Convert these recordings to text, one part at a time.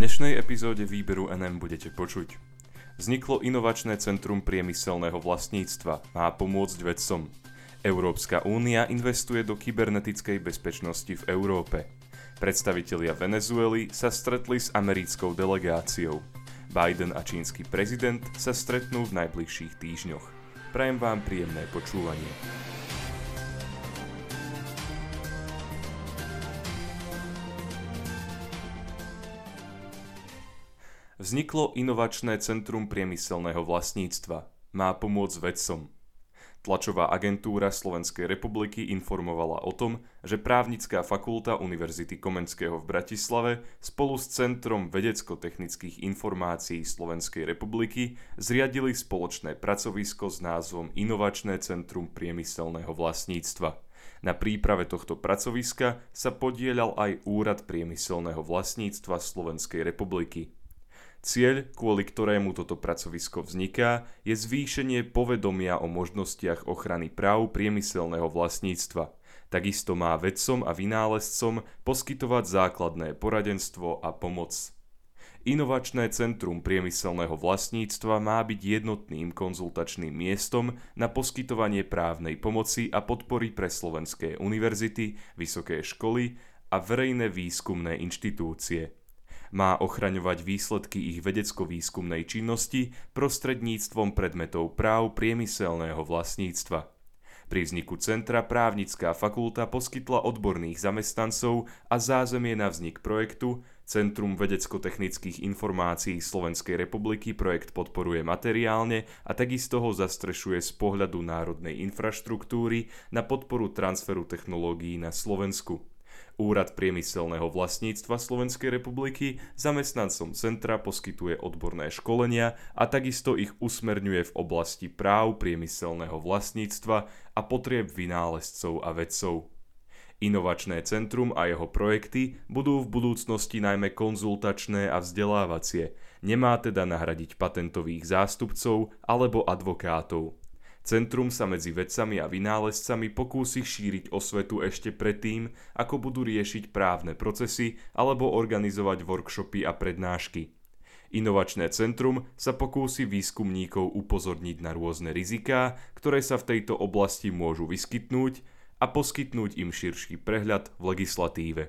dnešnej epizóde výberu NM budete počuť. Vzniklo inovačné centrum priemyselného vlastníctva, má pomôcť vedcom. Európska únia investuje do kybernetickej bezpečnosti v Európe. Predstavitelia Venezuely sa stretli s americkou delegáciou. Biden a čínsky prezident sa stretnú v najbližších týždňoch. Prajem vám príjemné počúvanie. Vzniklo inovačné centrum priemyselného vlastníctva. Má pomôcť vedcom. Tlačová agentúra Slovenskej republiky informovala o tom, že právnická fakulta Univerzity Komenského v Bratislave spolu s Centrom vedecko-technických informácií Slovenskej republiky zriadili spoločné pracovisko s názvom Inovačné centrum priemyselného vlastníctva. Na príprave tohto pracoviska sa podielal aj Úrad priemyselného vlastníctva Slovenskej republiky. Cieľ, kvôli ktorému toto pracovisko vzniká, je zvýšenie povedomia o možnostiach ochrany práv priemyselného vlastníctva. Takisto má vedcom a vynálezcom poskytovať základné poradenstvo a pomoc. Inovačné centrum priemyselného vlastníctva má byť jednotným konzultačným miestom na poskytovanie právnej pomoci a podpory pre slovenské univerzity, vysoké školy a verejné výskumné inštitúcie – má ochraňovať výsledky ich vedecko-výskumnej činnosti prostredníctvom predmetov práv priemyselného vlastníctva. Pri vzniku centra právnická fakulta poskytla odborných zamestnancov a zázemie na vznik projektu Centrum vedecko-technických informácií Slovenskej republiky projekt podporuje materiálne a takisto ho zastrešuje z pohľadu národnej infraštruktúry na podporu transferu technológií na Slovensku. Úrad priemyselného vlastníctva Slovenskej republiky zamestnancom centra poskytuje odborné školenia a takisto ich usmerňuje v oblasti práv priemyselného vlastníctva a potrieb vynálezcov a vedcov. Inovačné centrum a jeho projekty budú v budúcnosti najmä konzultačné a vzdelávacie, nemá teda nahradiť patentových zástupcov alebo advokátov. Centrum sa medzi vedcami a vynálezcami pokúsi šíriť osvetu ešte predtým, ako budú riešiť právne procesy alebo organizovať workshopy a prednášky. Inovačné centrum sa pokúsi výskumníkov upozorniť na rôzne riziká, ktoré sa v tejto oblasti môžu vyskytnúť a poskytnúť im širší prehľad v legislatíve.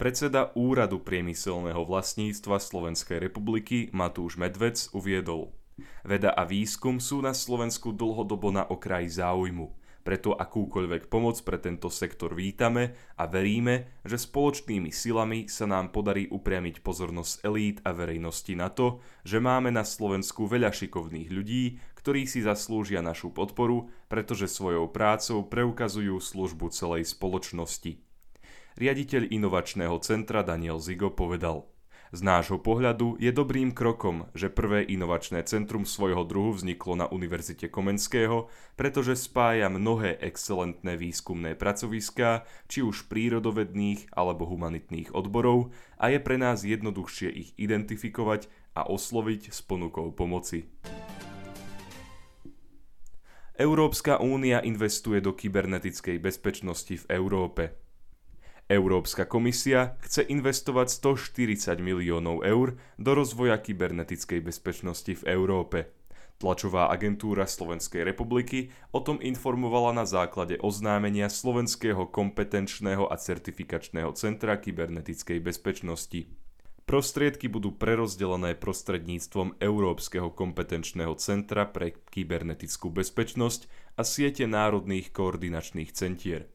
Predseda Úradu priemyselného vlastníctva Slovenskej republiky Matúš Medvec uviedol – Veda a výskum sú na Slovensku dlhodobo na okraji záujmu. Preto akúkoľvek pomoc pre tento sektor vítame a veríme, že spoločnými silami sa nám podarí upriamiť pozornosť elít a verejnosti na to, že máme na Slovensku veľa šikovných ľudí, ktorí si zaslúžia našu podporu, pretože svojou prácou preukazujú službu celej spoločnosti. Riaditeľ inovačného centra Daniel Zigo povedal – z nášho pohľadu je dobrým krokom, že prvé inovačné centrum svojho druhu vzniklo na Univerzite Komenského, pretože spája mnohé excelentné výskumné pracoviská, či už prírodovedných alebo humanitných odborov a je pre nás jednoduchšie ich identifikovať a osloviť s ponukou pomoci. Európska únia investuje do kybernetickej bezpečnosti v Európe. Európska komisia chce investovať 140 miliónov eur do rozvoja kybernetickej bezpečnosti v Európe. Tlačová agentúra Slovenskej republiky o tom informovala na základe oznámenia Slovenského kompetenčného a certifikačného centra kybernetickej bezpečnosti. Prostriedky budú prerozdelené prostredníctvom Európskeho kompetenčného centra pre kybernetickú bezpečnosť a siete národných koordinačných centier.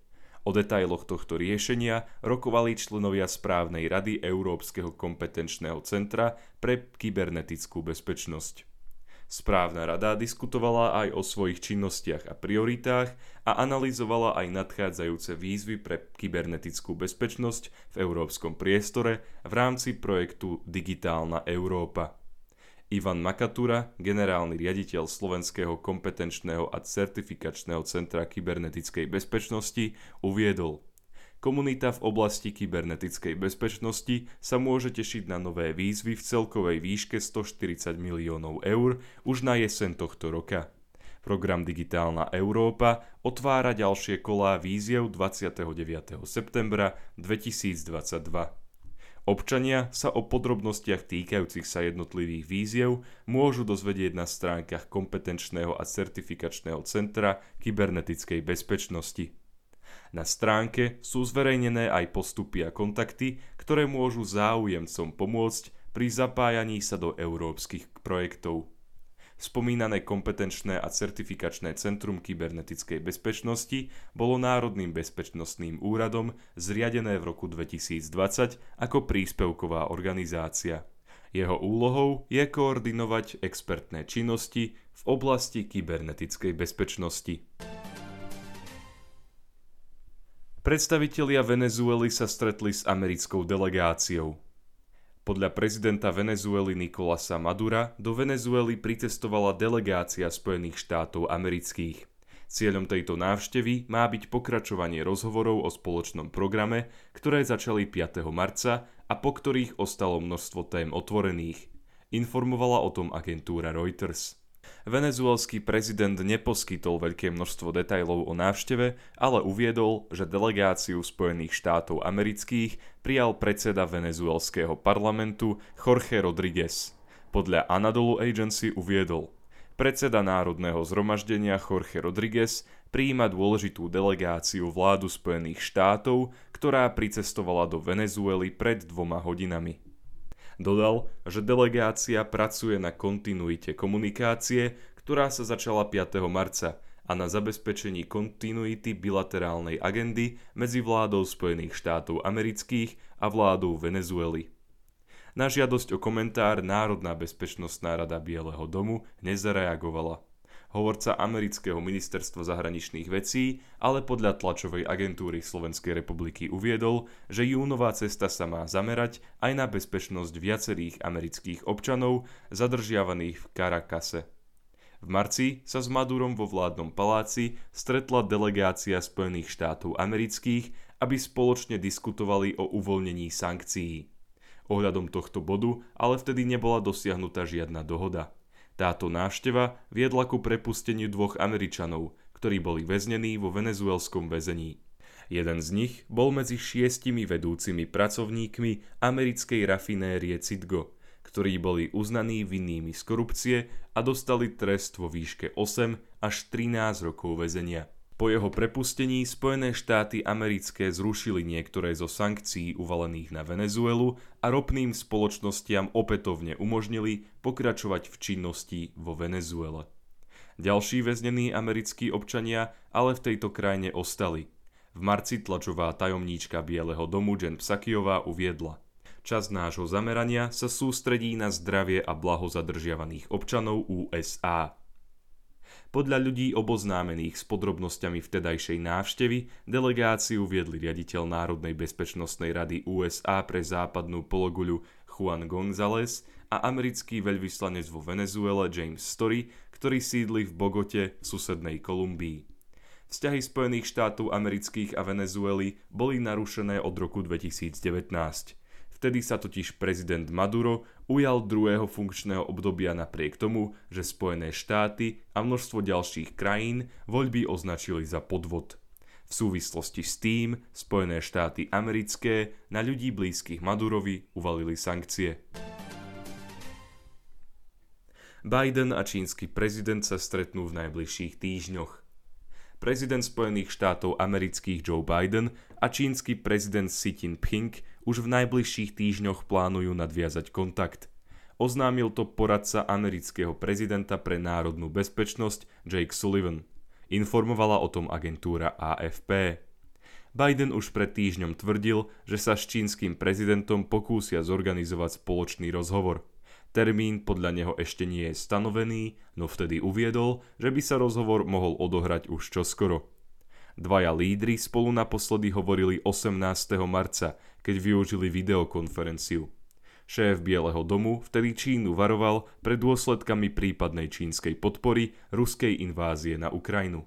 O detailoch tohto riešenia rokovali členovia správnej rady Európskeho kompetenčného centra pre kybernetickú bezpečnosť. Správna rada diskutovala aj o svojich činnostiach a prioritách a analyzovala aj nadchádzajúce výzvy pre kybernetickú bezpečnosť v európskom priestore v rámci projektu Digitálna Európa. Ivan Makatura, generálny riaditeľ Slovenského kompetenčného a certifikačného centra kybernetickej bezpečnosti, uviedol Komunita v oblasti kybernetickej bezpečnosti sa môže tešiť na nové výzvy v celkovej výške 140 miliónov eur už na jeseň tohto roka. Program Digitálna Európa otvára ďalšie kolá víziev 29. septembra 2022. Občania sa o podrobnostiach týkajúcich sa jednotlivých víziev môžu dozvedieť na stránkach kompetenčného a certifikačného centra kybernetickej bezpečnosti. Na stránke sú zverejnené aj postupy a kontakty, ktoré môžu záujemcom pomôcť pri zapájaní sa do európskych projektov. Spomínané kompetenčné a certifikačné Centrum kybernetickej bezpečnosti bolo Národným bezpečnostným úradom zriadené v roku 2020 ako príspevková organizácia. Jeho úlohou je koordinovať expertné činnosti v oblasti kybernetickej bezpečnosti. Predstavitelia Venezuely sa stretli s americkou delegáciou. Podľa prezidenta Venezuely Nikolasa Madura do Venezuely pricestovala delegácia Spojených štátov amerických. Cieľom tejto návštevy má byť pokračovanie rozhovorov o spoločnom programe, ktoré začali 5. marca a po ktorých ostalo množstvo tém otvorených. Informovala o tom agentúra Reuters. Venezuelský prezident neposkytol veľké množstvo detajlov o návšteve, ale uviedol, že delegáciu Spojených štátov amerických prijal predseda venezuelského parlamentu Jorge Rodriguez. Podľa Anadolu Agency uviedol, predseda Národného zhromaždenia Jorge Rodriguez prijíma dôležitú delegáciu vládu Spojených štátov, ktorá pricestovala do Venezuely pred dvoma hodinami. Dodal, že delegácia pracuje na kontinuite komunikácie, ktorá sa začala 5. marca a na zabezpečení kontinuity bilaterálnej agendy medzi vládou Spojených štátov amerických a vládou Venezuely. Na žiadosť o komentár Národná bezpečnostná rada Bieleho domu nezareagovala hovorca amerického ministerstva zahraničných vecí, ale podľa tlačovej agentúry Slovenskej republiky uviedol, že júnová cesta sa má zamerať aj na bezpečnosť viacerých amerických občanov zadržiavaných v Karakase. V marci sa s Madurom vo vládnom paláci stretla delegácia Spojených štátov amerických, aby spoločne diskutovali o uvoľnení sankcií. Ohľadom tohto bodu ale vtedy nebola dosiahnutá žiadna dohoda. Táto návšteva viedla ku prepusteniu dvoch Američanov, ktorí boli väznení vo venezuelskom väzení. Jeden z nich bol medzi šiestimi vedúcimi pracovníkmi americkej rafinérie Citgo, ktorí boli uznaní vinnými z korupcie a dostali trest vo výške 8 až 13 rokov väzenia. Po jeho prepustení Spojené štáty americké zrušili niektoré zo sankcií uvalených na Venezuelu a ropným spoločnostiam opätovne umožnili pokračovať v činnosti vo Venezuele. Ďalší väznení americkí občania ale v tejto krajine ostali. V marci tlačová tajomníčka Bieleho domu Jen Psakiová uviedla. Čas nášho zamerania sa sústredí na zdravie a blaho zadržiavaných občanov USA. Podľa ľudí oboznámených s podrobnosťami vtedajšej návštevy delegáciu viedli riaditeľ Národnej bezpečnostnej rady USA pre západnú pologuľu Juan González a americký veľvyslanec vo Venezuele James Story, ktorý sídli v Bogote v susednej Kolumbii. Vzťahy Spojených štátov amerických a Venezuely boli narušené od roku 2019. Vtedy sa totiž prezident Maduro ujal druhého funkčného obdobia napriek tomu, že Spojené štáty a množstvo ďalších krajín voľby označili za podvod. V súvislosti s tým Spojené štáty americké na ľudí blízkych Madurovi uvalili sankcie. Biden a čínsky prezident sa stretnú v najbližších týždňoch. Prezident Spojených štátov amerických Joe Biden a čínsky prezident Xi Jinping už v najbližších týždňoch plánujú nadviazať kontakt. Oznámil to poradca amerického prezidenta pre národnú bezpečnosť Jake Sullivan. Informovala o tom agentúra AFP. Biden už pred týždňom tvrdil, že sa s čínskym prezidentom pokúsia zorganizovať spoločný rozhovor. Termín podľa neho ešte nie je stanovený, no vtedy uviedol, že by sa rozhovor mohol odohrať už čoskoro. Dvaja lídry spolu naposledy hovorili 18. marca, keď využili videokonferenciu. Šéf Bieleho domu vtedy Čínu varoval pred dôsledkami prípadnej čínskej podpory ruskej invázie na Ukrajinu.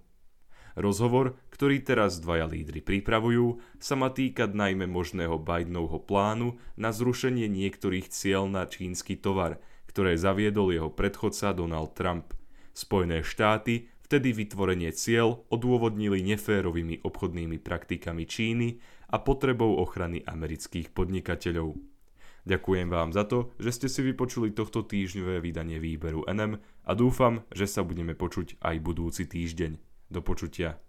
Rozhovor, ktorý teraz dvaja lídry pripravujú, sa má týkať najmä možného Bidenovho plánu na zrušenie niektorých cieľ na čínsky tovar, ktoré zaviedol jeho predchodca Donald Trump. Spojené štáty Vtedy vytvorenie cieľ odôvodnili neférovými obchodnými praktikami Číny a potrebou ochrany amerických podnikateľov. Ďakujem vám za to, že ste si vypočuli tohto týždňové vydanie výberu NM a dúfam, že sa budeme počuť aj budúci týždeň. Do počutia.